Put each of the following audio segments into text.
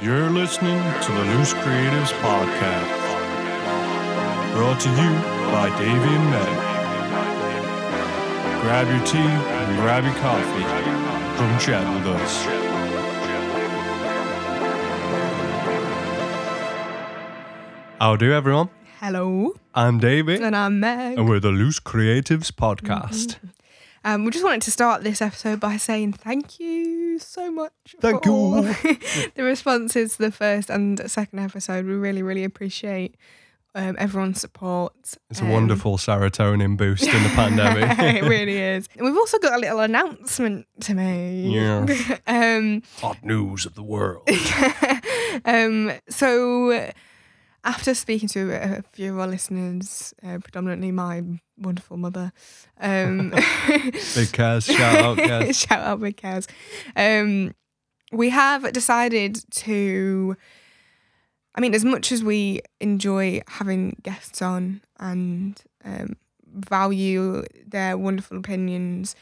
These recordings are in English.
You're listening to the Loose Creatives Podcast. Brought to you by Davey and Meg. Grab your tea and grab your coffee. Come chat with us. How do you, everyone? Hello, I'm Davey, and I'm Meg. and we're the Loose Creatives Podcast. Mm-hmm. Um, we just wanted to start this episode by saying thank you so much. Thank for you. all the responses to the first and second episode. We really, really appreciate um, everyone's support. It's a Um, wonderful serotonin boost in the pandemic. it really is. And we've also got a little announcement to make. Yes. um, Hot news of the world. um, so, after speaking to a few of our listeners, uh, predominantly my wonderful mother, um, Big Kaz, shout out shout out Big Kaz, um, we have decided to. I mean, as much as we enjoy having guests on and um, value their wonderful opinions,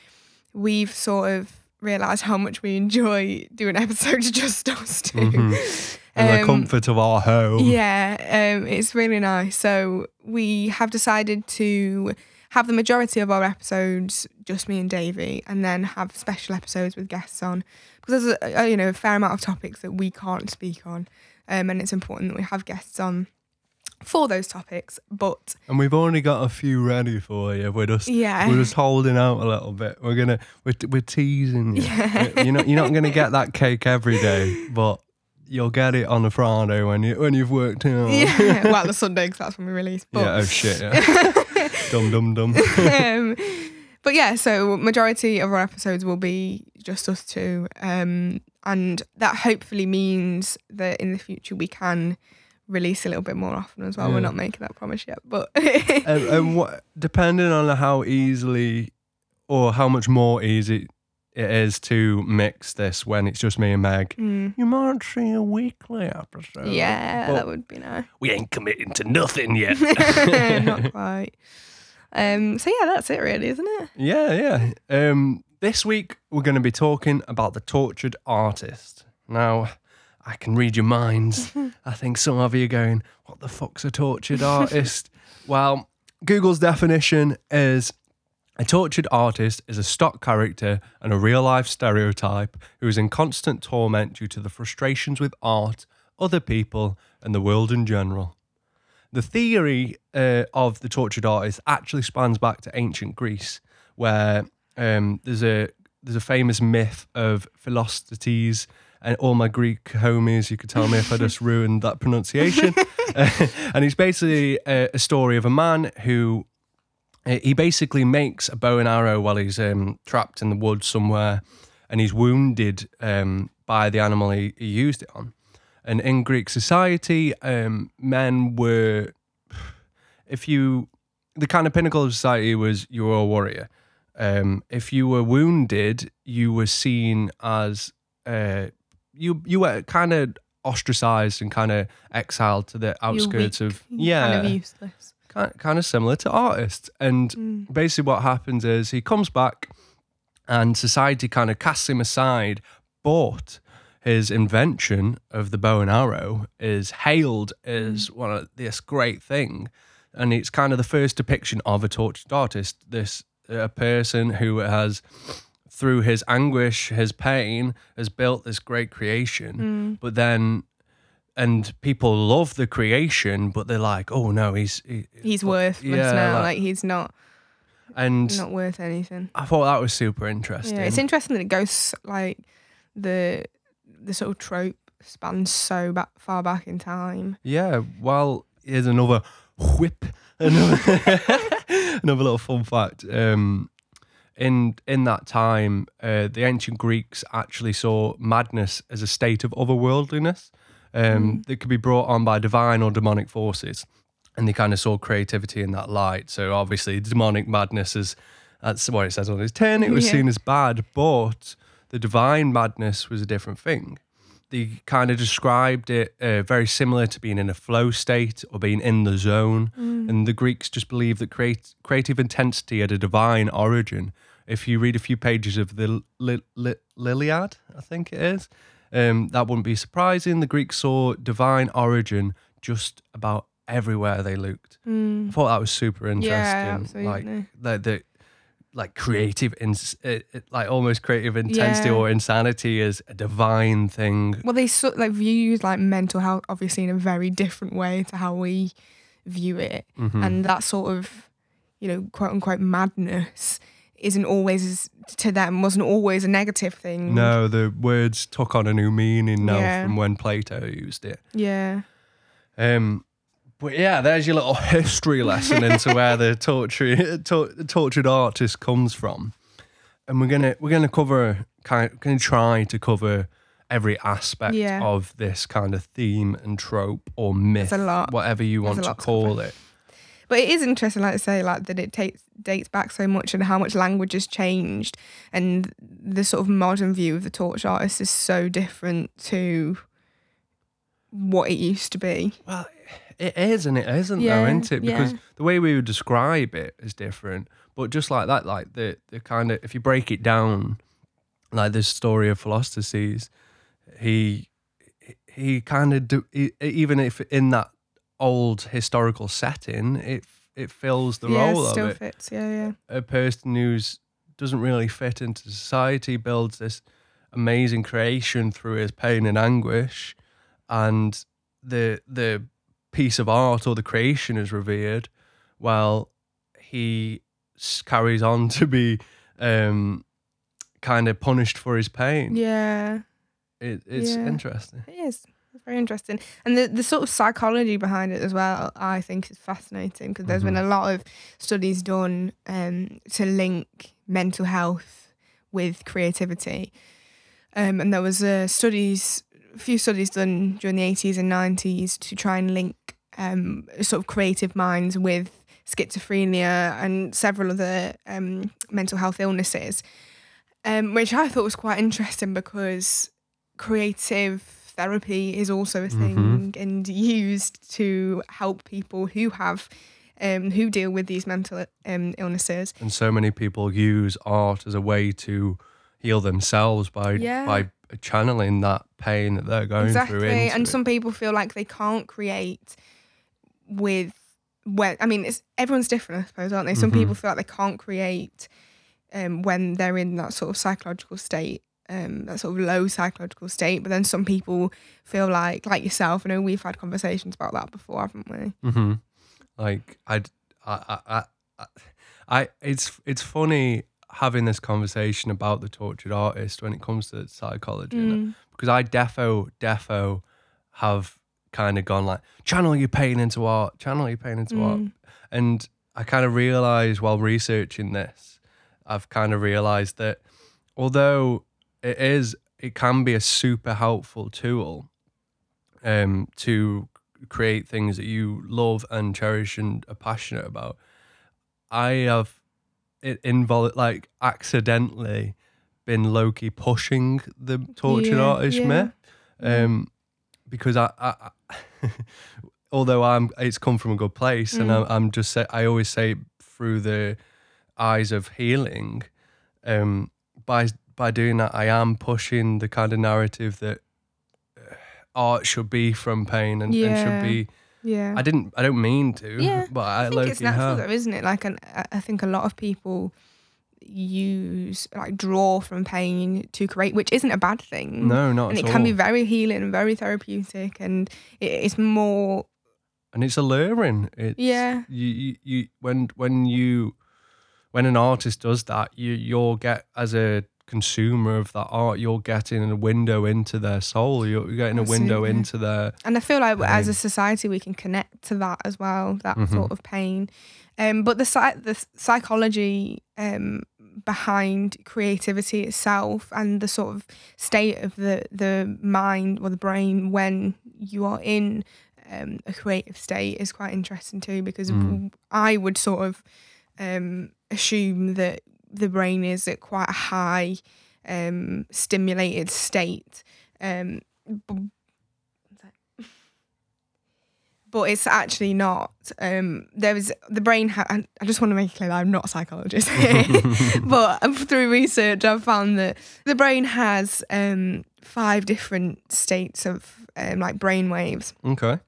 we've sort of realised how much we enjoy doing episodes just us 2 Mhm. In the Um, comfort of our home. yeah, um, it's really nice. So we have decided to have the majority of our episodes just me and Davey, and then have special episodes with guests on because there's a, a you know a fair amount of topics that we can't speak on, um, and it's important that we have guests on for those topics. But And we've only got a few ready for you. We're just yeah, we're just holding out a little bit. We're gonna we're, we're teasing you. Yeah. You're not you're not gonna get that cake every day, but you'll get it on a Friday when you when you've worked out. yeah, well the Sunday because that's when we release. But Yeah, oh shit. Yeah. dum dum dum. um, but yeah, so majority of our episodes will be just us two, um, and that hopefully means that in the future we can release a little bit more often as well. Yeah. We're not making that promise yet, but and, and what depending on how easily or how much more easy it is to mix this when it's just me and Meg. Mm, You might see a weekly episode. yeah, that would be nice. we ain't committing to nothing yet. not quite. Um, so yeah, that's it, really, isn't it? Yeah, yeah. Um, this week we're going to be talking about the tortured artist. Now, I can read your minds. I think some of you are going, "What the fuck's a tortured artist?" well, Google's definition is a tortured artist is a stock character and a real life stereotype who is in constant torment due to the frustrations with art, other people, and the world in general. The theory uh, of the tortured artist actually spans back to ancient Greece, where um, there's a there's a famous myth of Philosthenes and all my Greek homies. You could tell me if I just ruined that pronunciation. and it's basically a, a story of a man who uh, he basically makes a bow and arrow while he's um, trapped in the woods somewhere, and he's wounded um, by the animal he, he used it on. And in Greek society, um, men were, if you, the kind of pinnacle of society was you were a warrior. Um, if you were wounded, you were seen as uh, you you were kind of ostracized and kind of exiled to the outskirts of yeah kind of useless. kind kind of similar to artists. And Mm. basically, what happens is he comes back, and society kind of casts him aside. But his invention of the bow and arrow is hailed as one of this great thing, and it's kind of the first depiction of a tortured artist. This a person who has. Through his anguish, his pain, has built this great creation, but then and people love the creation, but they're like, "Oh no, he's he, He's worthless yeah, now. like- Like, he's not and not worth anything. I thought that was super interesting. Yeah, it's interesting that it goes like the the sort of trope spans so back far back in time. Yeah, well, here's another whip. Another, another little fun fact. Um, in in that time, uh, the ancient Greeks actually saw madness as a state of otherworldliness um, that could be brought on by divine or demonic forces, and they kind of saw creativity in that light. So obviously, demonic madness is that's what it says on his tin. It was Yeah. seen as bad, but the divine madness was a different thing. They kind of described it uh, very similar to being in a flow state or being in the zone. And the Greeks just believed that create, creative intensity had a divine origin. If you read a few pages of the Li- Liliad, I think it is, Um, that wouldn't be surprising. The Greeks saw divine origin just about everywhere they looked. I thought that was super interesting. Mm. Yeah, Like the, the like creative, ins- it, it- like almost creative intensity Yeah. or insanity is a divine thing. Well, they sort like view like mental health obviously in a very different way to how we view it, Mhm. and that sort of you know quote unquote madness isn't always to them wasn't always a negative thing. No, the words took on a new meaning now Yeah. from when Plato used it. Yeah. Um, but yeah, there's your little history lesson into where the torture, tor- tortured artist comes from, and we're gonna we're gonna cover kind of, gonna try to cover every aspect Yeah. of this kind of theme and trope or myth, whatever you want to call it. But it is interesting, like I say, like that it takes dates back so much and how much language has changed, and the sort of modern view of the torture artist is so different to what it used to be. Well, it is and it isn't though, isn't it? Because yeah. the way we would describe it is different. But just like that, like the the kind of if you break it down, like this story of Philosophes, he he kind of do he, even if in that old historical setting, it it fills the yeah, role it still of it. fits. Yeah, yeah. A person who's doesn't really fit into society builds this amazing creation through his pain and anguish, and the the piece of art or the creation is revered, while he carries on to be um, kind of punished for his pain. Yeah, It, it's Yeah. interesting. it is. It's very interesting. And the, the sort of psychology behind it as well, I think is fascinating because there's been a lot of studies done um, to link mental health with creativity. Um, and there was uh, studies, a few studies done during the 80s and 90s to try and link um, sort of creative minds with schizophrenia and several other um, mental health illnesses, um, which I thought was quite interesting because creative therapy is also a thing and used to help people who have um, who deal with these mental um, illnesses. And so many people use art as a way to heal themselves by Yeah. by channeling that pain that they're going through. exactly and it. some people feel like they can't create with when i mean it's everyone's different i suppose aren't they some Mhm. people feel like they can't create um, when they're in that sort of psychological state um, that sort of low psychological state but then some people feel like like yourself i know we've had conversations about that before haven't we hmm Like I'd, I, I, I, I, it's it's funny having this conversation about the tortured artist when it comes to psychology Mm. because I defo defo have kind of gone like channel your pain into art, channel your pain into art, Mm. and I kind of realized while researching this, I've kind of realized that although it is, it can be a super helpful tool um, to create things that you love and cherish and are passionate about. I have it invol like accidentally been low-key pushing the tortured Yeah, artist yeah, myth, yeah. um, because I, I, I although I'm it's come from a good place, and Mm. I'm, I'm just say I always say through the eyes of healing, um, by by doing that, I am pushing the kind of narrative that uh, art should be from pain and, and should be. yeah I didn't. I don't mean to. Yeah, but I, I think it's natural have. though, isn't it? Like, an, I- think a lot of people use like draw from pain to create, which isn't a bad thing. No, not and it all. can be very healing and very therapeutic, and it, it's more and it's alluring. It's, Yeah. You, you, you when when you when an artist does that, you you'll get as a consumer of that art, you're getting a window into their soul. You're getting a window into their And I feel like as a society we can connect to that as well, that Mhm. sort of pain. Um, but the the psychology um, behind creativity itself and the sort of state of the the mind or the brain when you are in um, a creative state is quite interesting too because Mm. I would sort of um, assume that the brain is at quite a high um, stimulated state. Um, but it's actually not. Um, there was the brain. Ha- I just want to make it clear that I'm not a psychologist, but um, through research, I've found that the brain has um, five different states of um, like brain waves. Okay.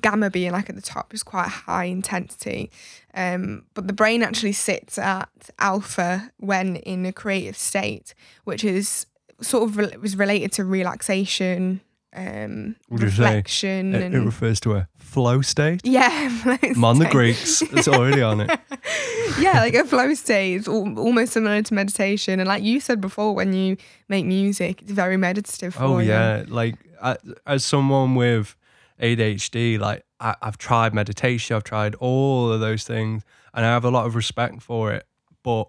Gamma being like at the top is quite high intensity, um, but the brain actually sits at alpha when in a creative state, which is sort of re- was related to relaxation, um, you reflection, It, it refers to a flow state. yeah, flow Man, the. Greeks. It's already on it. yeah, like a flow state, is al- almost similar to meditation. And like you said before, when you make music, it's very meditative. For Oh you. yeah, like I, as someone with ADHD, like I, I've tried meditation, I've tried all of those things, and I have a lot of respect for it, but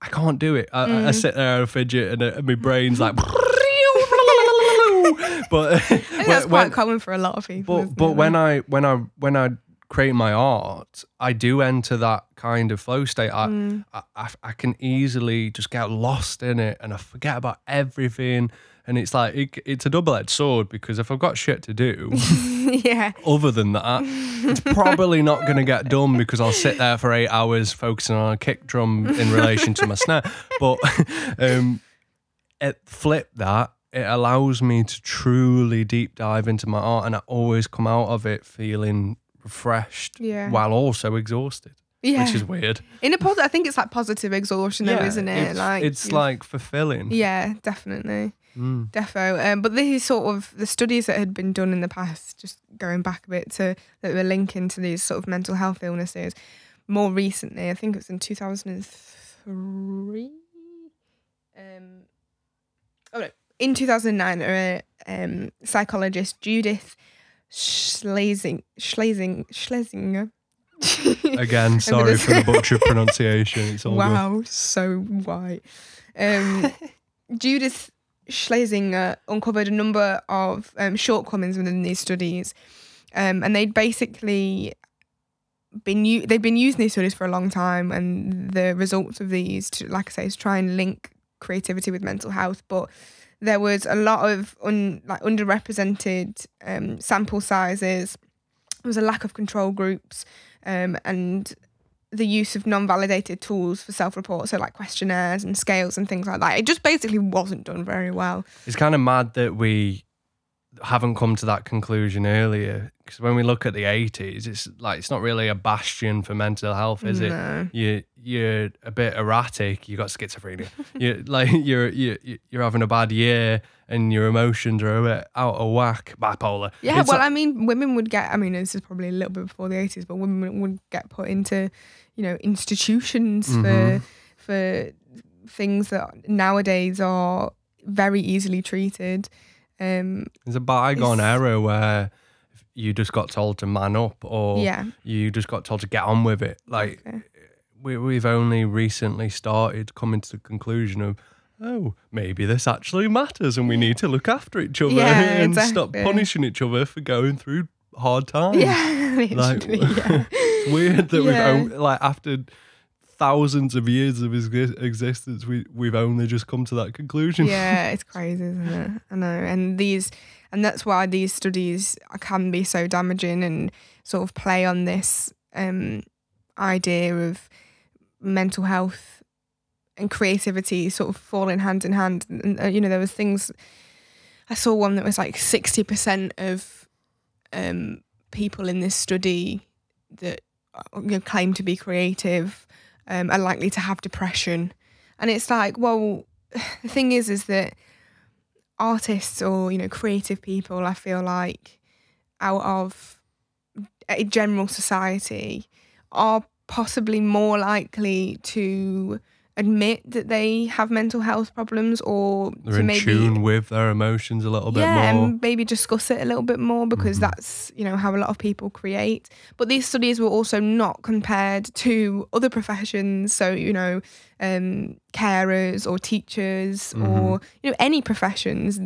I can't do it. I, I- I Mm. sit there and fidget, and, uh, and my brain's like. but I think that's when- quite when- common for a lot of people. but but it? when I when I when I create my art, I do enter that kind of flow state. I, Mm. I, I I can easily just get lost in it, and I forget about everything. And it's like it, it's a double edged sword because if I've got shit to do yeah, other than that, it's probably not going to get done because I'll sit there for eight hours focusing on a kick drum in relation to my snare. But um, it, flip that, it allows me to truly deep dive into my art, and I always come out of it feeling refreshed yeah, while also exhausted, yeah. which is weird. In a positive, I think it's like positive exhaustion, though, isn't it? It's, like it's you've- like fulfilling. yeah, definitely. Mm. Defo. Um, but this is sort of the studies that had been done in the past, just going back a bit to that were linking to these sort of mental health illnesses. More recently, I think it was in 2003. Um, oh no, in 2009, there were, um, psychologist Judith Schlesing, Schlesing, Schlesinger. Again, sorry for the butcher pronunciation. It's all good. Wow, so white. Um, Judith Schlesinger uncovered a number of um, shortcomings within these studies, um, and they'd basically been u- they'd been using these studies for a long time, and the results of these, to, like I say, is try and link creativity with mental health, but there was a lot of un, like underrepresented um, sample sizes. There was a lack of control groups, um, and the use of non-validated tools for self-report, so like questionnaires and scales and things like that. It just basically wasn't done very well. It's kind of mad that we haven't come to that conclusion earlier. Because when we look at the 80s, it's like it's not really a bastion for mental health, is it? No. You you're a bit erratic. You got schizophrenia. you like you're you you're having a bad year, and your emotions are a bit out of whack. Bipolar. Yeah, It's well, like- I mean, women would get. I mean, this is probably a little bit before the eighties, but women would get put into, you know, institutions Mhm. for for things that nowadays are very easily treated. Um, There's a bygone era where you just got told to man up, or yeah, you just got told to get on with it. Like Okay. we, we've only recently started coming to the conclusion of, oh, maybe this actually matters and we need to look after each other Yeah, and stop punishing each other for going through hard times. yeah, Like, yeah. It's weird that Yeah. we've, like, after thousands of years of exi- existence, we, we've only just come to that conclusion. yeah, it's crazy, isn't it? I know, and these, and that's why these studies can be so damaging and sort of play on this um, idea of mental health and creativity sort of falling hand in hand. And uh, you know, there was things. I saw one that was like sixty percent of um, people in this study that you know, claim to be creative um, are likely to have depression, and it's like, well, the thing is, is that artists or you know creative people, I feel like out of a general society are possibly more likely to admit that they have mental health problems or They're to in maybe tune with their emotions a little bit yeah, more. and maybe discuss it a little bit more because Mhm. that's you know how a lot of people create. But these studies were also not compared to other professions, so you know, um, carers or teachers or you know any professions.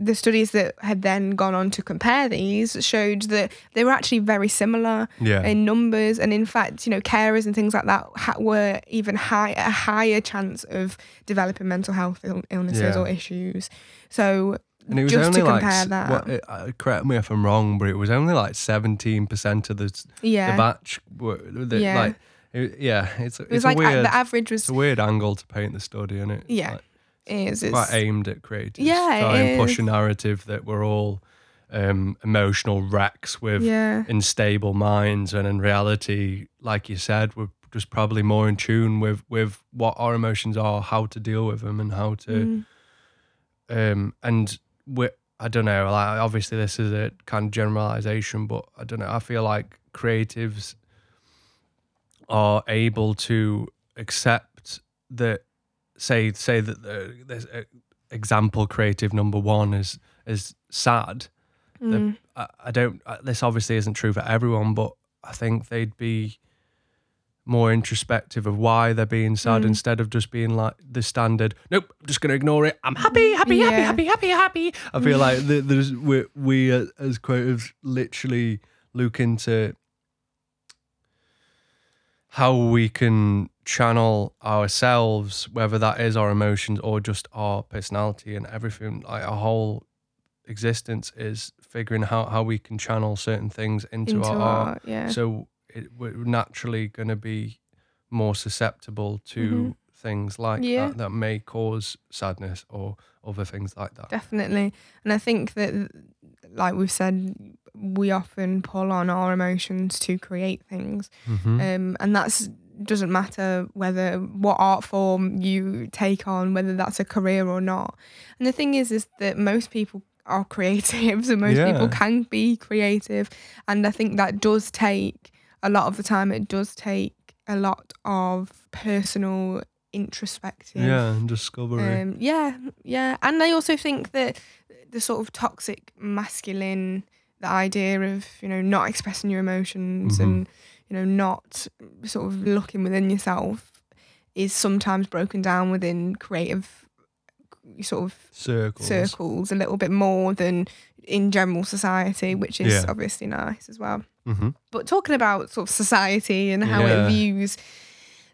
The studies that had then gone on to compare these showed that they were actually very similar Yeah. in numbers, and in fact, you know, carers and things like that ha- were even high a higher chance of developing mental health Ill- illnesses Yeah. or issues. So And it was Just only to like compare that. what- it- uh, correct me if I'm wrong, but it was only like seventeen percent of the yeah. the batch. Were, the, Yeah. Like, it, yeah, it's it it's like a a- weird the average was it's a weird angle to paint the study, and it Yeah, like, is quite aimed at creators. Yeah, it try and push a narrative that we're all um, emotional wrecks with yeah unstable minds, and in reality, like you said, we're just probably more in tune with with what our emotions are, how to deal with them, and how to Mm. um, and we I don't know. Like obviously, this is a kind of generalization, but I don't know. I feel like creatives are able to accept that. Say say that the, there's example creative number one is is sad. Mm. I, I don't. uh, This obviously isn't true for everyone, but I think they'd be more introspective of why they're being sad Mm. instead of just being like the standard. Nope, I'm just gonna ignore it. I'm happy, happy, Yeah. happy, happy, happy, happy. I feel like there's we we uh, as creatives literally look into how we can channel ourselves, whether that is our emotions or just our personality and everything. Like our whole existence is figuring out how we can channel certain things into, into our art. art yeah So it, we're naturally going to be more susceptible to Mhm. things like Yeah. that that may cause sadness or other things like that. definitely and i think that like we've said we often pull on our emotions to create things Mhm. um, and that's doesn't matter whether what art form you take on whether that's a career or not and the thing is is that most people are creatives and most people can be creative and i think that does take a lot of the time it does take a lot of personal introspective yeah, and discovery. um, yeah, yeah, and I also think that the sort of toxic masculine, the idea of you know not expressing your emotions Mhm. and you know not sort of looking within yourself, is sometimes broken down within creative sort of Circles. circles a little bit more than in general society, which is Yeah. obviously nice as well. hmm But talking about sort of society and how Yeah. it views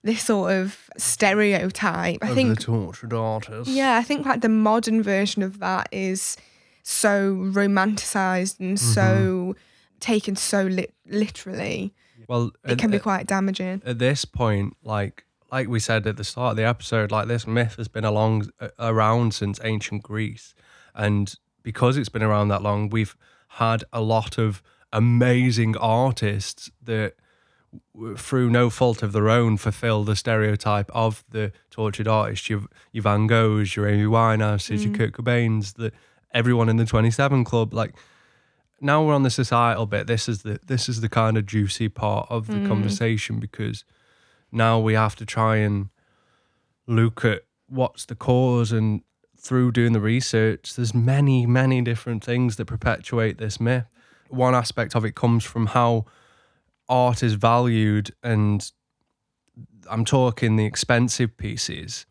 this sort of stereotype, I of think the tortured artist. yeah, I think like the modern version of that is so romanticized and Mm-hmm. so taken so lit- literally. Well, It at- can be quite damaging. at this point, like like we said at the start of the episode, like this myth has been along uh, around since ancient Greece, and because it's been around that long, we've had a lot of amazing artists that, through no fault of their own, fulfill the stereotype of the tortured artist. Your, your Van Goghs, your Amy Winehouses, your Kurt Cobains, the everyone in the Twenty Seven Club, like now we're on the societal bit. This is the this is the kind of juicy part of the mm. conversation because now we have to try and look at what's the cause and through doing the research there's many many different things that perpetuate this myth one aspect of it comes from how art is valued and i'm talking the expensive pieces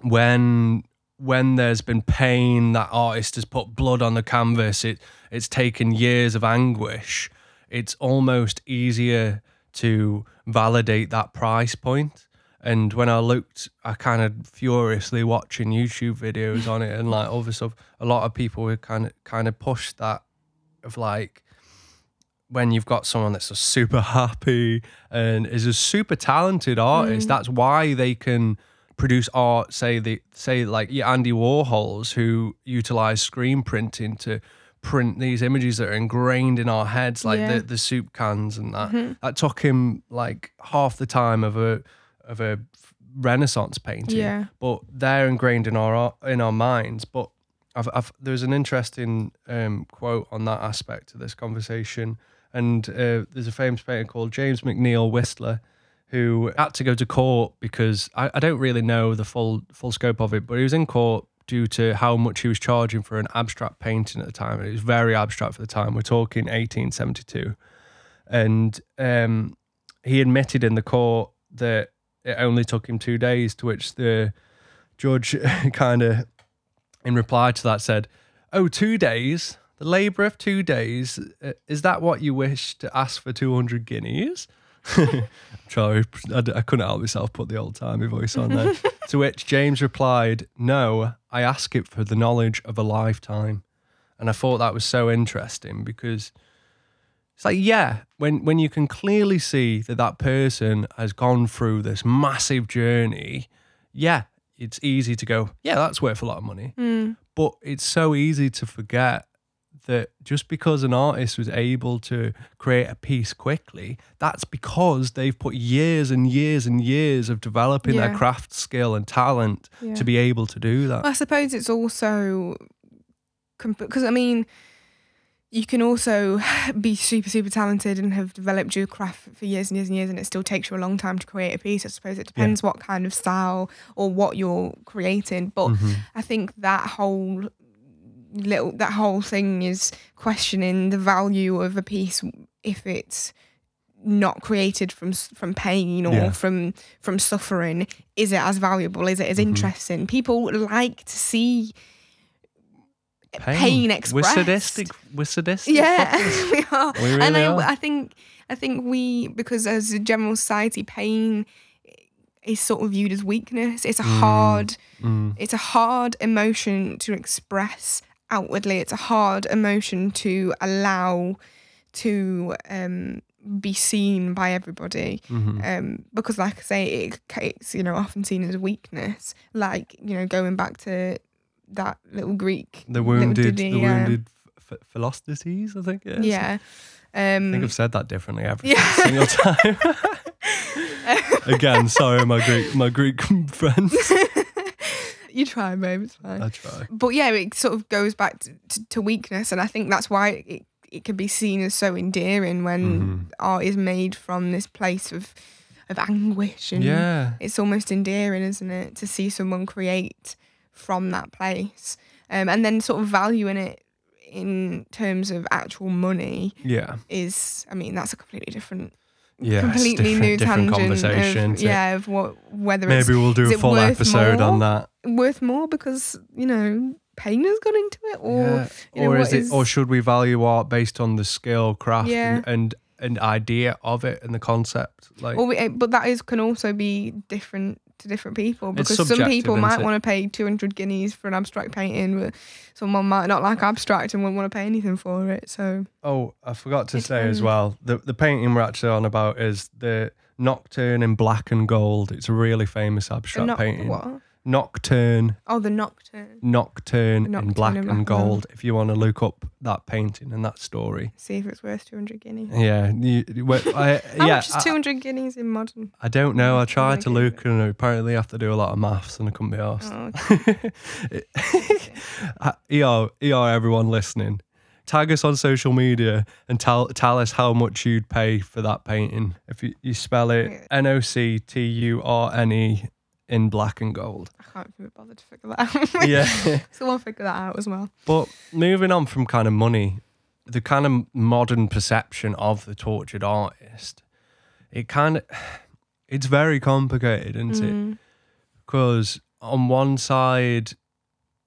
when when there's been pain that artist has put blood on the canvas it it's taken years of anguish. It's almost easier to validate that price point. And when i looked i kind of furiously watching youtube videos on it and like other stuff a lot of people were kind of kind of pushed that of like when you've got someone that's just super happy and is a super talented artist, mm. that's why they can produce art. Say the say like yeah, Andy Warhols who utilize screen printing to print these images that are ingrained in our heads, like Yeah. the the soup cans and that. That took him like half the time of a of a Renaissance painting Yeah. but they're ingrained in our in our minds. But I've, I've, there's an interesting um, quote on that aspect of this conversation, and uh, there's a famous painter called James McNeill Whistler who had to go to court because I, I don't really know the full full scope of it, but he was in court due to how much he was charging for an abstract painting at the time. And it was very abstract for the time. We're talking 1872, and um, he admitted in the court that it only took him two days. To which the judge kind of, in reply to that, said, "Oh, two days." The labour of two days, uh, is that what you wish to ask for 200 guineas? Sorry, I, I couldn't help myself put the old timey voice on there. to which James replied, No, I ask it for the knowledge of a lifetime. And I thought that was so interesting because it's like, yeah, when, when you can clearly see that that person has gone through this massive journey, yeah, it's easy to go, yeah, that's worth a lot of money. Mm. But it's so easy to forget that just because an artist was able to create a piece quickly, that's because they've put years and years and years of developing their craft skill and talent Yeah. to be able to do that. I suppose it's also because I mean, you can also be super super talented and have developed your craft for years and years and years, and it still takes you a long time to create a piece. I suppose it depends what kind of style or what you're creating, but Mhm. I think that whole little that whole thing is questioning the value of a piece if it's not created from from pain or Yeah. from from suffering is it as valuable is it as Mhm. interesting people like to see pain, expressed. We're sadistic. We're sadistic. yeah we are We and really I, are. I think I think we because as a general society pain is sort of viewed as weakness it's a Mm. hard Mm. it's a hard emotion to express outwardly it's a hard emotion to allow to um be seen by everybody Mhm. um because like i say it, it's you know often seen as a weakness like you know going back to that little greek The wounded, ditty, the yeah. wounded Ph- I think. is. yeah I think um I've said that differently every Yeah. single time. Again, sorry, my Greek, my Greek friends. you try babe it's fine I try. but yeah, it sort of goes back to, to, to weakness, and I think that's why it it can be seen as so endearing when Mhm. art is made from this place of of anguish, and Yeah. it's almost endearing, isn't it, to see someone create from that place, um, and then sort of valuing it in terms of actual money Yeah. is, I mean, that's a completely different. Yeah. completely new different tangent conversation. of, yeah of what whether it's Maybe we'll do a full worth episode on that. worth more because you know pain has gone into it or Yeah. you know, or is it or should we value art based on the skill, craft Yeah. and, and and idea of it and the concept? Like Or we, eh, but that is can also be different to different people because some people might want to pay 200 guineas for an abstract painting, but someone might not like abstract and won't want to pay anything for it. So Oh, I forgot to say as well. The the painting we're actually on about is the Nocturne in black and gold. It's a really famous abstract painting. what? Nocturne, Oh, the nocturne. Nocturne, in Nocturne black in and black and gold. If you want to look up that painting and that story. See if it's worth 200 guineas. Yeah, you, well, I, How yeah. much is 200 guineas in modern? I, don't know. I tried to look and apparently I have to do a lot of maths and I couldn't be asked. Oh, okay. ER, ER, everyone listening, tag us on social media and tell tell us how much you'd pay for that painting. If you, you spell it N O C T U R N E in black and gold. I can't be bothered to figure that out. Yeah. Someone figure that out as well. but moving on from kind of money, the kind of modern perception of the tortured artist, it kind of it's very complicated, isn't it? Mm. because on one side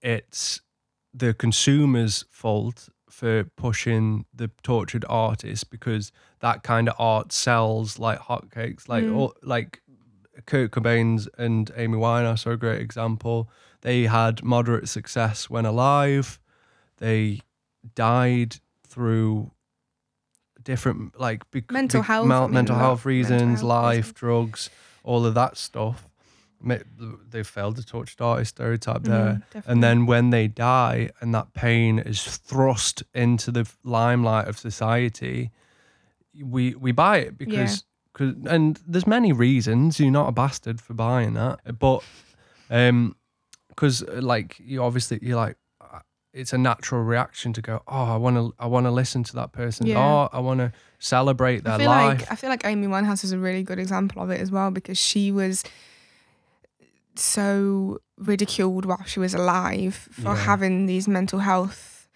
it's the consumer's fault for pushing the tortured artist because that kind of art sells like hotcakes like Mm. all, like Kurt Cobain's and Amy Winehouse are a great example they had moderate success when alive they died through different like Mental health, mean, mental health of mental reasons health life reasons. drugs all of that stuff they failed the tortured artist stereotype there. Mhm, definitely. And then when they die and that pain is thrust into the limelight of society, we we buy it because cause, and there's many reasons you're not a bastard for buying that, but um, because like you obviously you're like uh, it's a natural reaction to go oh I want to I want to listen to that person Yeah. oh I want to celebrate their I feel life like I feel like Amy Winehouse is a really good example of it as well because she was so ridiculed while she was alive for Yeah. having these mental health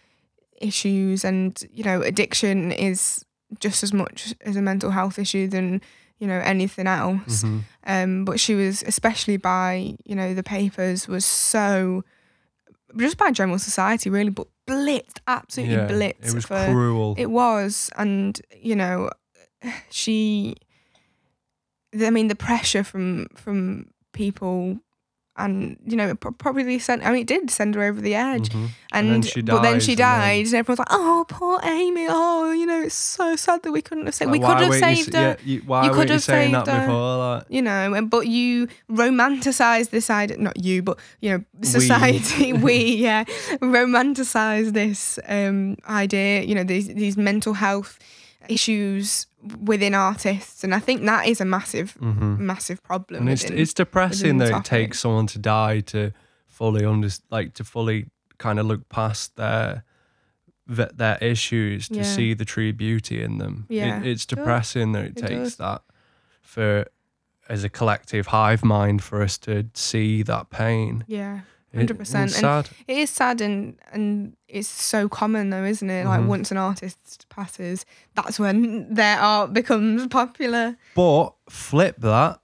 issues and you know addiction is just as much as a mental health issue than you know anything else Mhm. um but she was especially by you know the papers was so just by general society really but blitzed absolutely yeah, blitzed it was for cruel it was, and you know, she. I mean, the pressure from from people and you know, it probably sent. I mean, it did send her over the edge, Mhm. and, then she but then she and then- died, and, everyone's like, "Oh, poor Amy! Oh, you know, it's so sad that we couldn't have saved. Like, we could have weren't you saved her." Yeah, you, why You could have saying that saved her. before? Like, you know, and but you romanticize this idea, not you, but you know, We. society, we, yeah, romanticize this um, idea, you know, these these mental health issues within artists, and I think that is a massive, mhm. massive problem. and it's within- it's depressing that it takes someone to die to fully under like to fully kind of look past their th- their issues to Yeah. see the true beauty in them. Yeah, it's it does. depressing that it, It takes does. that for as a collective hive mind for us to see that pain. yeah, hundred percent. It's sad. it is sad, and and it's so common though, isn't it? Like Mhm. once an artist passes, that's when their art becomes popular. But flip that.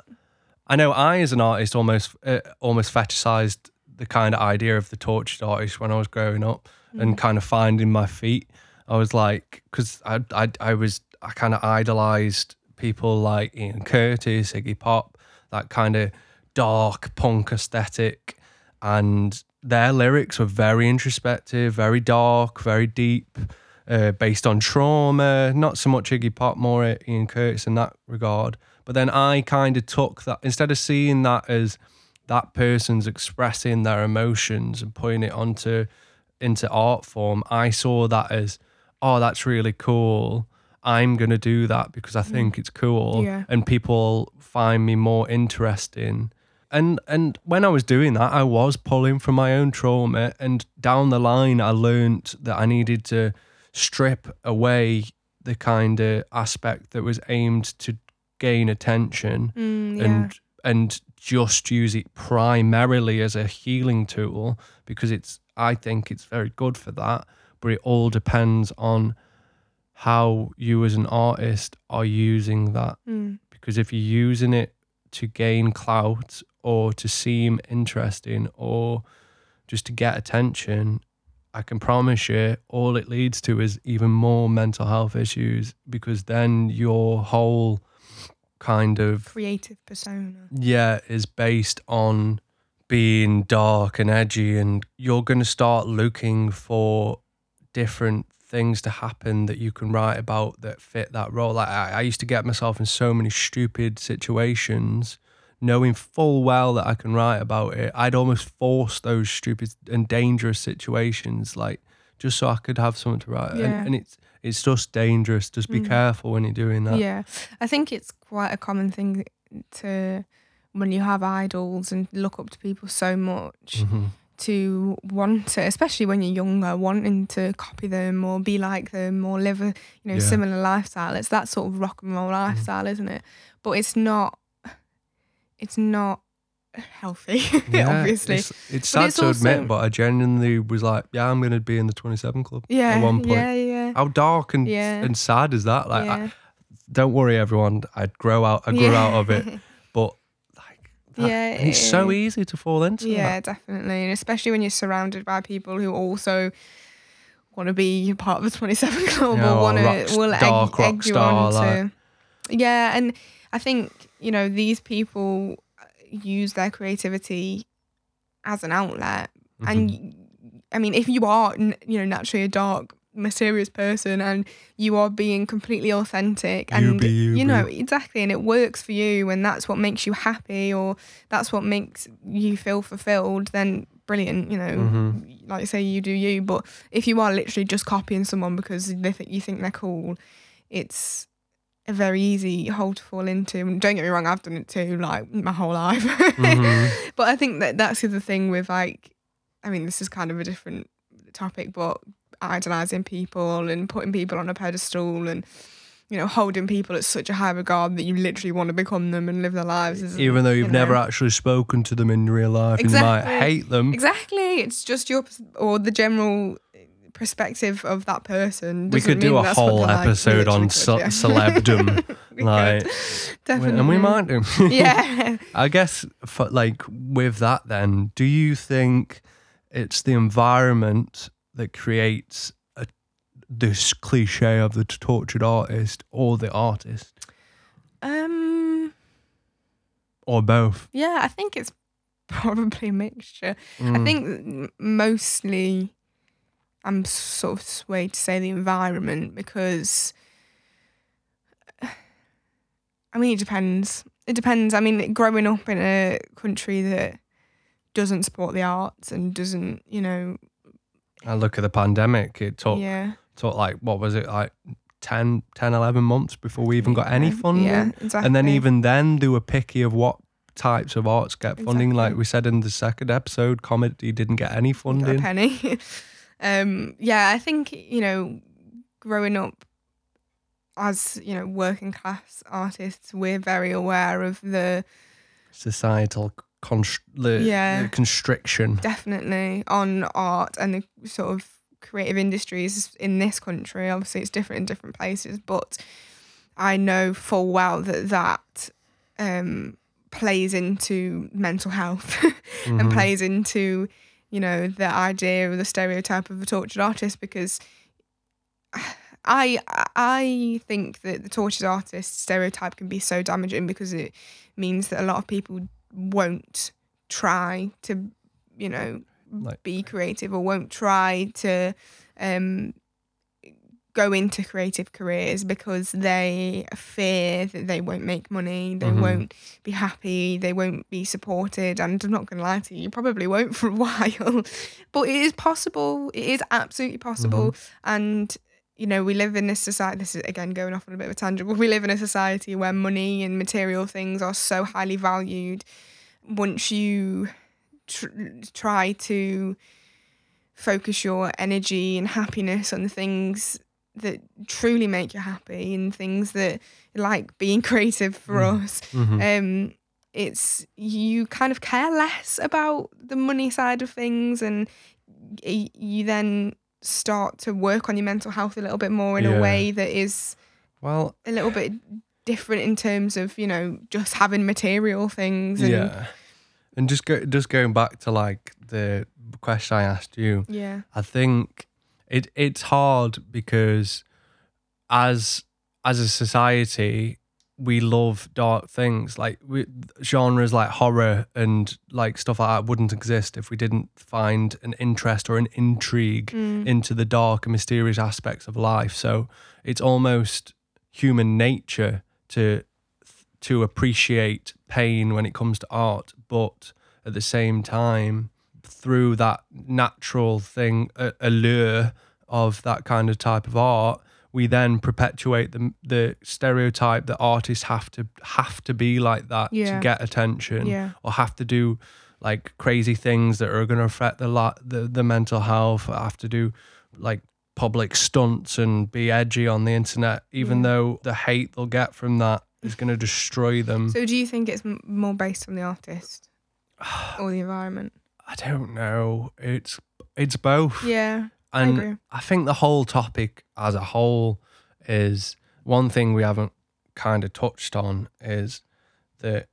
I know I, as an artist, almost uh, almost fetishized the kind of idea of the tortured artist when I was growing up Mm. and kind of finding my feet. I was like, because I, I I was I kind of idolized people like Ian Curtis, Iggy Pop, that kind of dark punk aesthetic, and their lyrics were very introspective, very dark, very deep, uh, based on trauma. Not so much Iggy Pop, more Ian Curtis in that regard. But then I kind of took that instead of seeing that as that person's expressing their emotions and putting it onto into art form, I saw that as, oh, that's really cool. I'm gonna do that because I think it's cool, Yeah. and people find me more interesting. And and when I was doing that, I was pulling from my own trauma, and down the line, I learned that I needed to strip away the kind of aspect that was aimed to gain attention Mm, yeah. and and just use it primarily as a healing tool because it's I think it's very good for that but it all depends on how you as an artist are using that Mm. because if you're using it to gain clout or to seem interesting or just to get attention I can promise you all it leads to is even more mental health issues because then your whole kind of creative persona. yeah, is based on being dark and edgy, and you're going to start looking for different things to happen that you can write about that fit that role. Like I, I used to get myself in so many stupid situations, knowing full well that I can write about it. I'd almost force those stupid and dangerous situations, like just so I could have something to write. Yeah. And, and it's it's just dangerous. Just be Mm. careful when you're doing that. Yeah, I think it's quite a common thing to when you have idols and look up to people so much Mhm. to want to, especially when you're younger, wanting to copy them or be like them or live a you know Yeah. Mm. similar lifestyle. It's that sort of rock and roll lifestyle, isn't it? But it's not. It's not healthy, obviously. It's, it's sad it's to admit, also- but I genuinely was like, yeah, I'm going to be in the 27 Club Yeah, at one point. yeah, yeah. How dark and Yeah. and sad is that? Like, I, don't worry, everyone. I'd grow out. I grew out of it, but like, that, Yeah, and it's so easy to fall into. Yeah, that. definitely. And especially when you're surrounded by people who also want to be part of the 27 Club Yeah, or want to will egg, egg you on like- to. Yeah, and I think, you know, these people use their creativity as an outlet. Mhm. And I mean, if you are, you know, naturally a dark, mysterious person and you are being completely authentic You and be you, know boo. exactly and it works for you and that's what makes you happy or that's what makes you feel fulfilled then brilliant you know Mhm. like I say you do you but if you are literally just copying someone because they think you think they're cool it's a very easy hole to fall into and don't get me wrong I've done it too like my whole life Mhm. but I think that that's the other thing with like, I mean, this is kind of a different topic, but idolizing people and putting people on a pedestal and you know holding people at such a high regard that you literally want to become them and live their lives. Is, Even though you've you know. never actually spoken to them in real life, and you might Exactly. hate them. exactly, it's just your or the general perspective of that person. We could do a whole. Episode on ce- yeah. celebdom, like, definitely, and we might do. Yeah. I guess, for, like with that, then, do you think it's the environment that creates a, this cliche of the tortured artist, or the artist, Um. or both? Yeah, I think it's probably a mixture. I Mm. think mostly I'm sort of swayed to say the environment because I mean it depends. It depends. I mean, growing up in a country that doesn't support the arts and doesn't, you know, I look at the pandemic. It took yeah, took like what was it like 10, 10 11 months before we even got any funding. Yeah, exactly. And then even then, they were picky of what types of arts get funding. Like we said in the second episode, comedy didn't get any funding. penny. um, yeah, I think you know, growing up as you know working class artists, we're very aware of the Societal const- the, Yeah. the constriction. definitely on art and the sort of creative industries in this country. Obviously, it's different in different places, but I know full well that that um, plays into mental health and Mhm. plays into you know the idea or the stereotype of a tortured artist because I I think that the tortured artist stereotype can be so damaging because it means that a lot of people won't try to you know Like- be creative or won't try to um go into creative careers because they fear that they won't make money, they Mhm. won't be happy, they won't be supported. And I'm not going to lie to you, you probably won't for a while. But it is possible. It is absolutely possible. And, you know, we live in this society. This is again going off on a bit of a tangent, but we live in a society where money and material things are so highly valued. Once you tr- try to focus your energy and happiness on the things that truly make you happy and things that like being creative for Mm. us Mhm. um it's you kind of care less about the money side of things and you then start to work on your mental health a little bit more in Yeah. a way that is well, a little bit different in terms of you know just having material things and yeah. And just go, just going back to like the question I asked you, yeah I think it it's hard because as as a society we love dark things like we, genres like horror and like stuff like that wouldn't exist if we didn't find an interest or an intrigue Mm. into the dark and mysterious aspects of life so it's almost human nature to to appreciate pain when it comes to art but at the same time through that natural thing a, allure of that kind of type of art we then perpetuate the the stereotype that artists have to have to be like that Yeah. to get attention yeah or have to do like crazy things that are going to affect the, la- the the mental health or have to do like public stunts and be edgy on the internet even Yeah. though the hate they'll get from that is going to destroy them so do you think it's m- more based on the artist or the environment i don't know it's it's both yeah I agree. I think the whole topic as a whole is one thing we haven't kind of touched on is that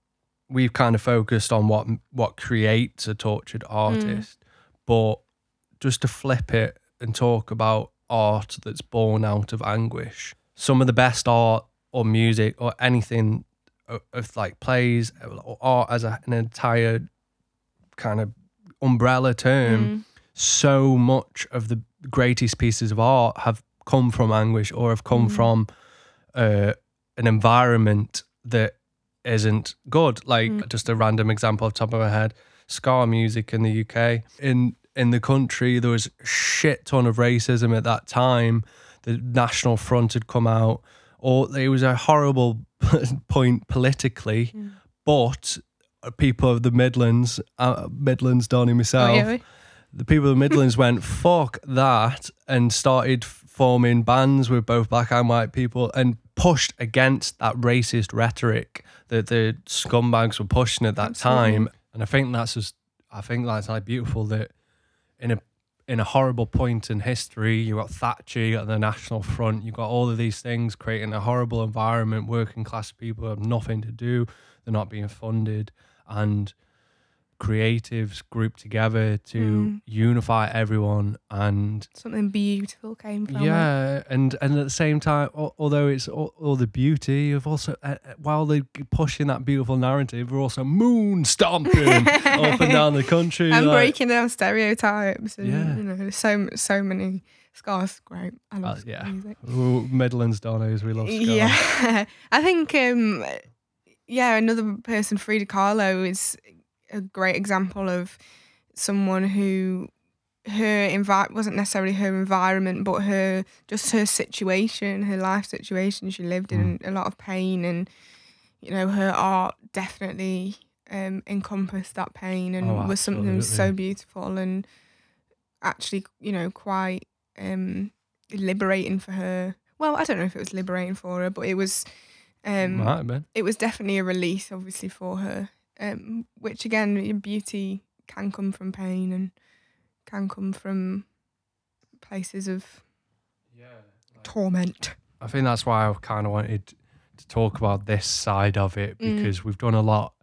we've kind of focused on what what creates a tortured mm. artist, but just to flip it and talk about art that's born out of anguish. Some of the best art or music or anything of, of like plays or art as a, an entire kind of umbrella term Mm. so much of the greatest pieces of art have come from anguish or have come Mm. from uh, an environment that isn't good. Like Mm. just a random example off the top of my head, ska music in the UK. In in the country, there was a shit ton of racism at that time. The National Front had come out, or it was a horrible point politically. Mm. But people of the Midlands, uh, Midlands, Donny Oh, myself, yeah. the people of the Midlands went fuck that and started forming bands with both black and white people and pushed against that racist rhetoric that the scumbags were pushing at that Absolutely. time. And I think that's just I think that's like beautiful that in a in a horrible point in history, you got Thatcher, you got the National Front, you got all of these things creating a horrible environment. Working class people have nothing to do; they're not being funded, and creatives grouped together to Mm. unify everyone and Something beautiful came from it. yeah and and at the same time although it's all, all the beauty of also uh, uh, while they're pushing that beautiful narrative we're also moon stomping up and down the country and like- breaking down stereotypes and Yeah. you know so so many scars great i love Uh, yeah. music Ooh, Midlands Donnos, we love yeah i think um yeah another person frida kahlo is a great example of someone who her envi- wasn't necessarily her environment but her just her situation her life situation she lived in Mm. a lot of pain and you know her art definitely um encompassed that pain and Oh, was something so beautiful and actually you know quite um liberating for her well i don't know if it was liberating for her but it was um Might have been. it was definitely a release obviously for her um which again beauty can come from pain and can come from places of torment I think that's why I kind of wanted to talk about this side of it Mm. because we've done a lot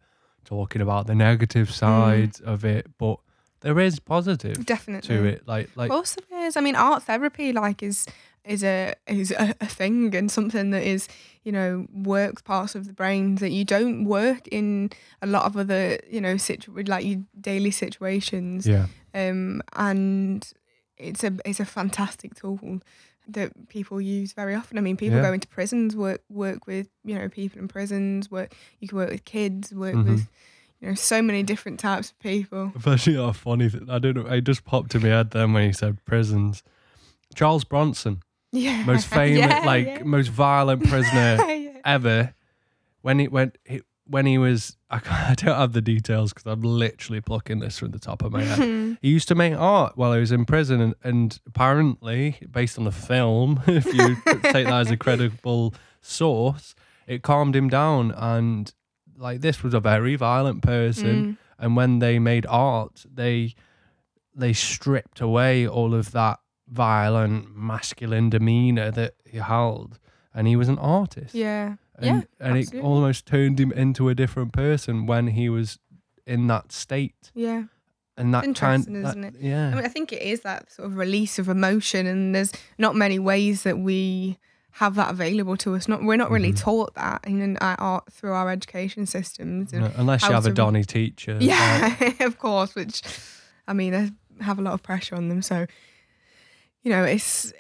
talking about the negative side of it, but there is positive definitely to it. Like, like of course there is i mean art therapy like is is a is a, a thing and something that is you know works parts of the brain that you don't work in a lot of other you know situ- like your daily situations yeah, um, and it's a it's a fantastic tool that people use very often. I mean, people Yeah. go into prisons, work work with you know people in prisons. Work you can work with kids, work Mhm. with you know so many different types of people. especially a funny. Thing. I don't know. It just popped to my head then when he said prisons. Charles Bronson, Yeah, most famous, Yeah, like yeah. most violent prisoner ever when he went he, when he was I, I don't have the details because I'm literally plucking this from the top of my head. he used to make art while he was in prison, and, and apparently, based on the film, if you take that as a credible source, it calmed him down. And like this was a very violent person, Mm. and when they made art, they they stripped away all of that violent masculine demeanor that he held, and he was an artist yeah, and, yeah, and it almost turned him into a different person when he was in that state yeah. and that kind Interesting, that- isn't it? yeah I mean, I think it is that sort of release of emotion, and there's not many ways that we have that available to us. Not we're not really Mhm. taught that in our art through our education systems. No, unless you have a Donny teacher like- Yeah, of course. Which, I mean, they have a lot of pressure on them. So, you know, it's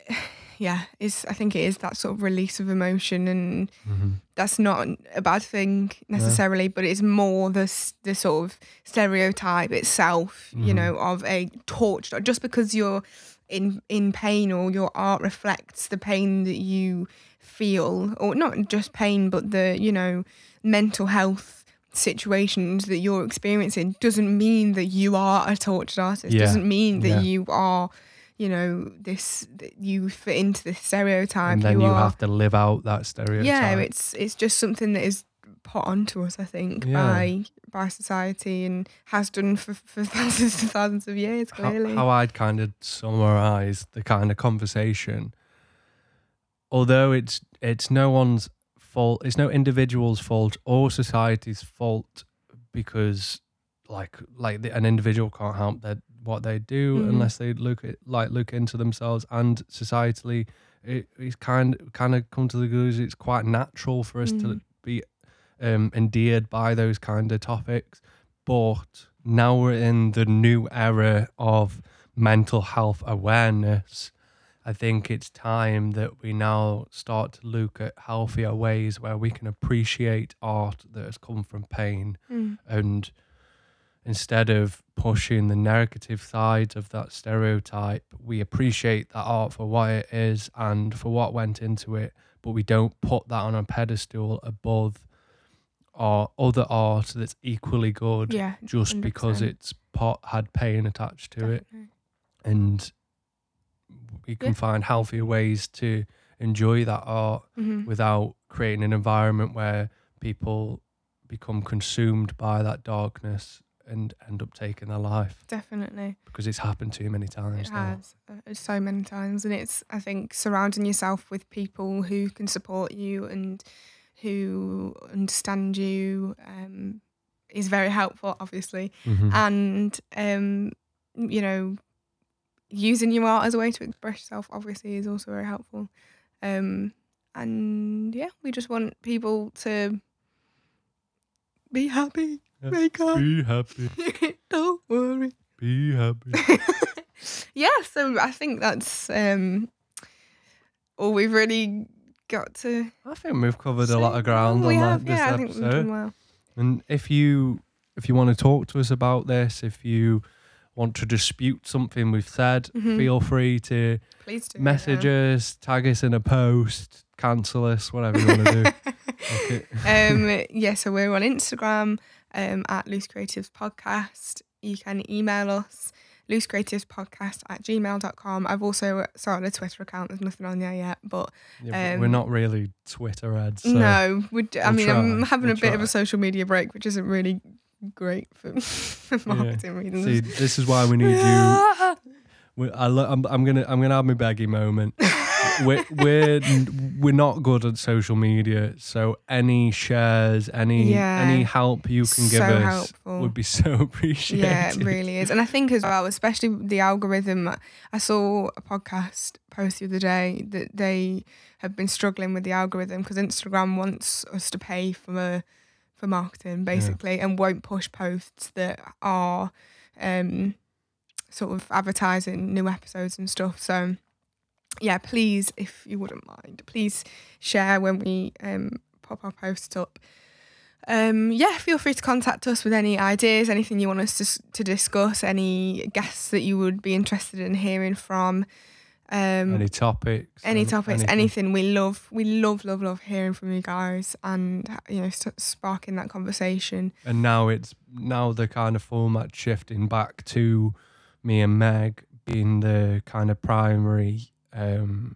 yeah, it's. I think it is that sort of release of emotion, and Mhm. that's not a bad thing necessarily, but it's more the the sort of stereotype itself. You Mhm. know, of a tortured. Just because you're in in pain or your art reflects the pain that you feel, or not just pain, but the you know mental health situations that you're experiencing doesn't mean that you are a tortured artist Yeah. doesn't mean that Yeah. you are you know this you fit into this stereotype and then you, you, have to live out that stereotype yeah it's it's just something that is put onto us i think Yeah. by by society and has done for, for thousands and thousands of years how, clearly how I'd kind of summarize the kind of conversation. Although it's it's no one's fault, it's no individual's fault or society's fault because like like the, an individual can't help that what they do Mhm. unless they look at like look into themselves and societally it, it's kind kind of come to the conclusion it's quite natural for us to Mm. be um endeared by those kind of topics but now we're in the new era of mental health awareness. I think it's time that we now start to look at healthier ways where we can appreciate art that has come from pain Mm. and instead of pushing the negative sides of that stereotype, we appreciate that art for what it is and for what went into it, but we don't put that on a pedestal above our other art that's equally good yeah just because 100%. it's pot had pain attached to it and we can Yeah. find healthier ways to enjoy that art Mhm. without creating an environment where people become consumed by that darkness and end up taking their life definitely because it's happened too many times It now. has uh, so many times, and it's I think surrounding yourself with people who can support you and who understand you um, is very helpful, obviously, Mhm. and um, you know, using your art as a way to express yourself, obviously, is also very helpful. Um, and yeah, we just want people to be happy. Yeah. Make up. Be happy. Don't worry. Be happy. yeah, so I think that's um, all we've really got to. I think we've covered a lot of ground we on have, that, this yeah, I think we've episode. done well. And if you if you want to talk to us about this, if you want to dispute something we've said, Mhm. feel free to Please do. message us, tag us in a post, cancel us, whatever you want to do. Okay. um, yeah, so we're on Instagram um, at Loose Creatives Podcast. You can email us, loosecreativespodcast at gmail.com. I've also started a Twitter account. There's nothing on there yet, but Yeah, we're Um, not really Twitter ads. So no, we d- I mean, I'm having we'll a bit of a social media break, which isn't really great for, for marketing reasons. See, this is why we need you. I lo- I'm gonna I'm gonna have my baggy moment. we're we're we're not good at social media, so any shares, any Yeah. any help you can give us helpful. would be so appreciated. Yeah, it really is. And I think as well, especially the algorithm, I saw a podcast post the other day that they have been struggling with the algorithm because Instagram wants us to pay for for marketing basically and won't push posts that are um sort of advertising new episodes and stuff. So yeah, please, if you wouldn't mind, please share when we um pop our post up. Um, yeah, feel free to contact us with any ideas, anything you want us to, to discuss, any guests that you would be interested in hearing from. Um, Any topics? any topics, anything. We love, we love, love, love hearing from you guys, and you know, st- sparking that conversation. And now it's now the kind of format shifting back to me and Meg being the kind of primary um,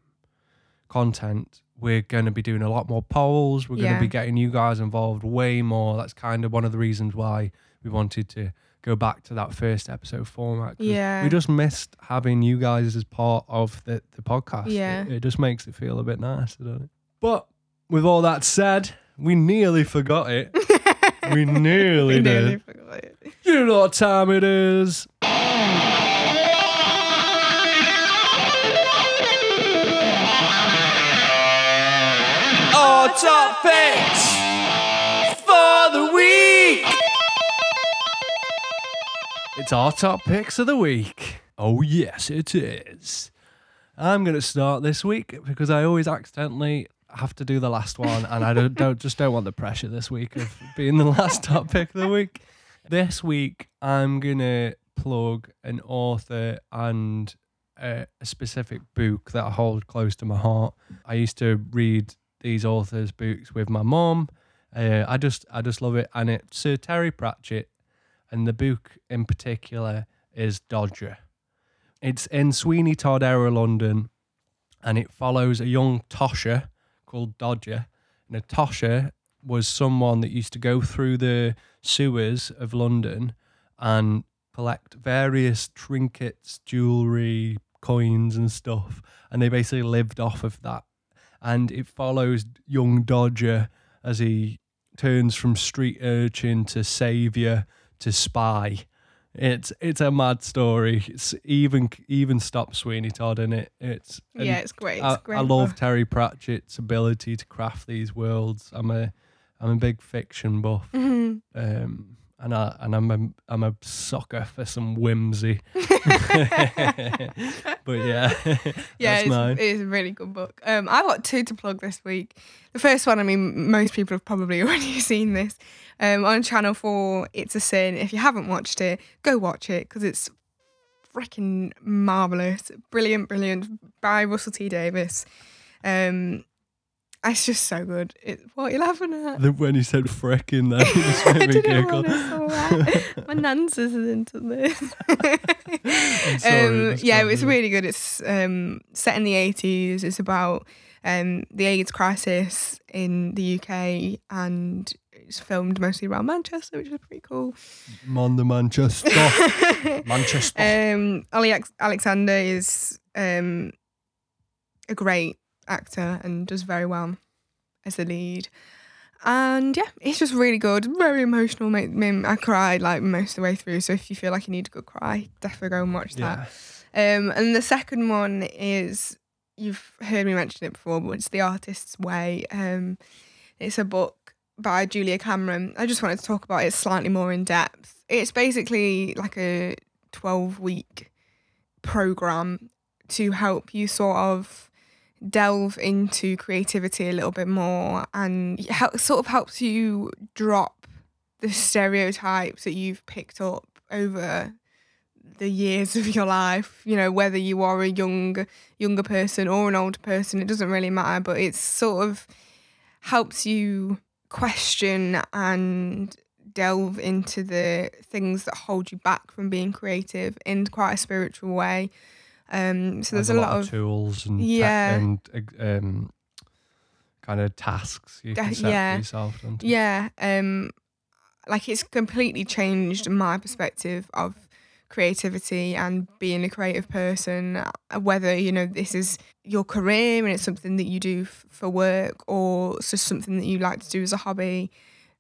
content. We're going to be doing a lot more polls. We're going Yeah. to be getting you guys involved way more. That's kind of one of the reasons why we wanted to go back to that first episode format. 'cause Yeah, We just missed having you guys as part of the, the podcast. Yeah. It, it just makes it feel a bit nicer, doesn't it? But with all that said, we nearly forgot it. We nearly we did. nearly forgot it. You know what time it is. Our top picks for the week. It's our top picks of the week. Oh, yes, it is. I'm going to start this week because I always accidentally have to do the last one, and I don't, don't just don't want the pressure this week of being the last top pick of the week. This week, I'm gonna plug an author and a, a specific book that I hold close to my heart. I used to read these authors' books with my mom. Uh, I just, I just love it, and it's Sir Terry Pratchett, and the book in particular is Dodger. It's in Sweeney Todd era London, and it follows a young Tosher called Dodger. And a Tosher was someone that used to go through the sewers of London and collect various trinkets, jewelry, coins, and stuff. And they basically lived off of that. And it follows young Dodger as he turns from street urchin to savior to spy. It's it's a mad story. It's even even stop Sweeney Todd in it. It's yeah, it's great. It's I, great. I love. Terry Pratchett's ability to craft these worlds. I'm a I'm a big fiction buff, Mhm. um, and I and I'm a I'm a sucker for some whimsy. but yeah, yeah, it's, mine. it's a really good book. Um, I've got two to plug this week. The first one, I mean, most people have probably already seen this. Um, on Channel Four, It's a Sin. If you haven't watched it, go watch it because it's freaking marvelous, brilliant, brilliant by Russell T Davies. Um, it's just so good. It, what are you laughing at? The- when you said frickin', that just I made me didn't giggle. want to say that. My nan's listening to this. I'm sorry, um, this yeah, can't it's really good. It's um, set in the 80s. It's about um, the AIDS crisis in the UK and it's filmed mostly around Manchester, which is pretty cool. Mon the Manchester, Manchester. um, Olly Alex- Alexander is um, a great actor and does very well as the lead. and yeah, it's just really good. Very emotional. I cried like most of the way through. So if you feel like you need a good cry, definitely go and watch that. Yeah. Um, and the second one is you've heard me mention it before, but it's The Artist's Way. Um, it's a book by Julia Cameron. I just wanted to talk about it slightly more in depth. It's basically like a 12 week program to help you sort of delve into creativity a little bit more and help, sort of helps you drop the stereotypes that you've picked up over the years of your life. You know whether you are a young younger person or an older person it doesn't really matter but it sort of helps you question and delve into the things that hold you back from being creative in quite a spiritual way um so there's, a lot, of tools and te- and um, kind of tasks you can set yeah. for yourself. Yeah, um, like it's completely changed my perspective of creativity and being a creative person. uh, Whether you know this is your career and it's something that you do f- for work, or it's just something that you like to do as a hobby.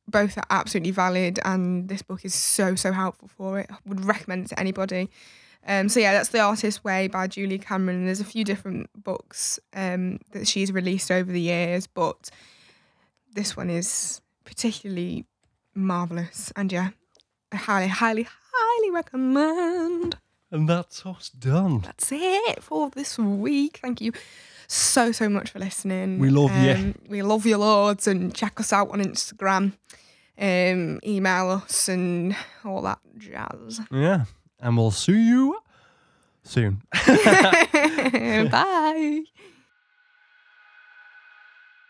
Both are absolutely valid, and this book is so so helpful for it. I would recommend it to anybody. Um, so yeah, that's the Artist Way by Julie Cameron. There's a few different books um, that she's released over the years, but this one is particularly marvelous. And yeah, I highly, highly, highly recommend. And that's us done. That's it for this week. Thank you so, so much for listening. We love you. Um, We love you loads and check us out on Instagram. Um, email us and all that jazz. Yeah. And we'll see you soon. Bye.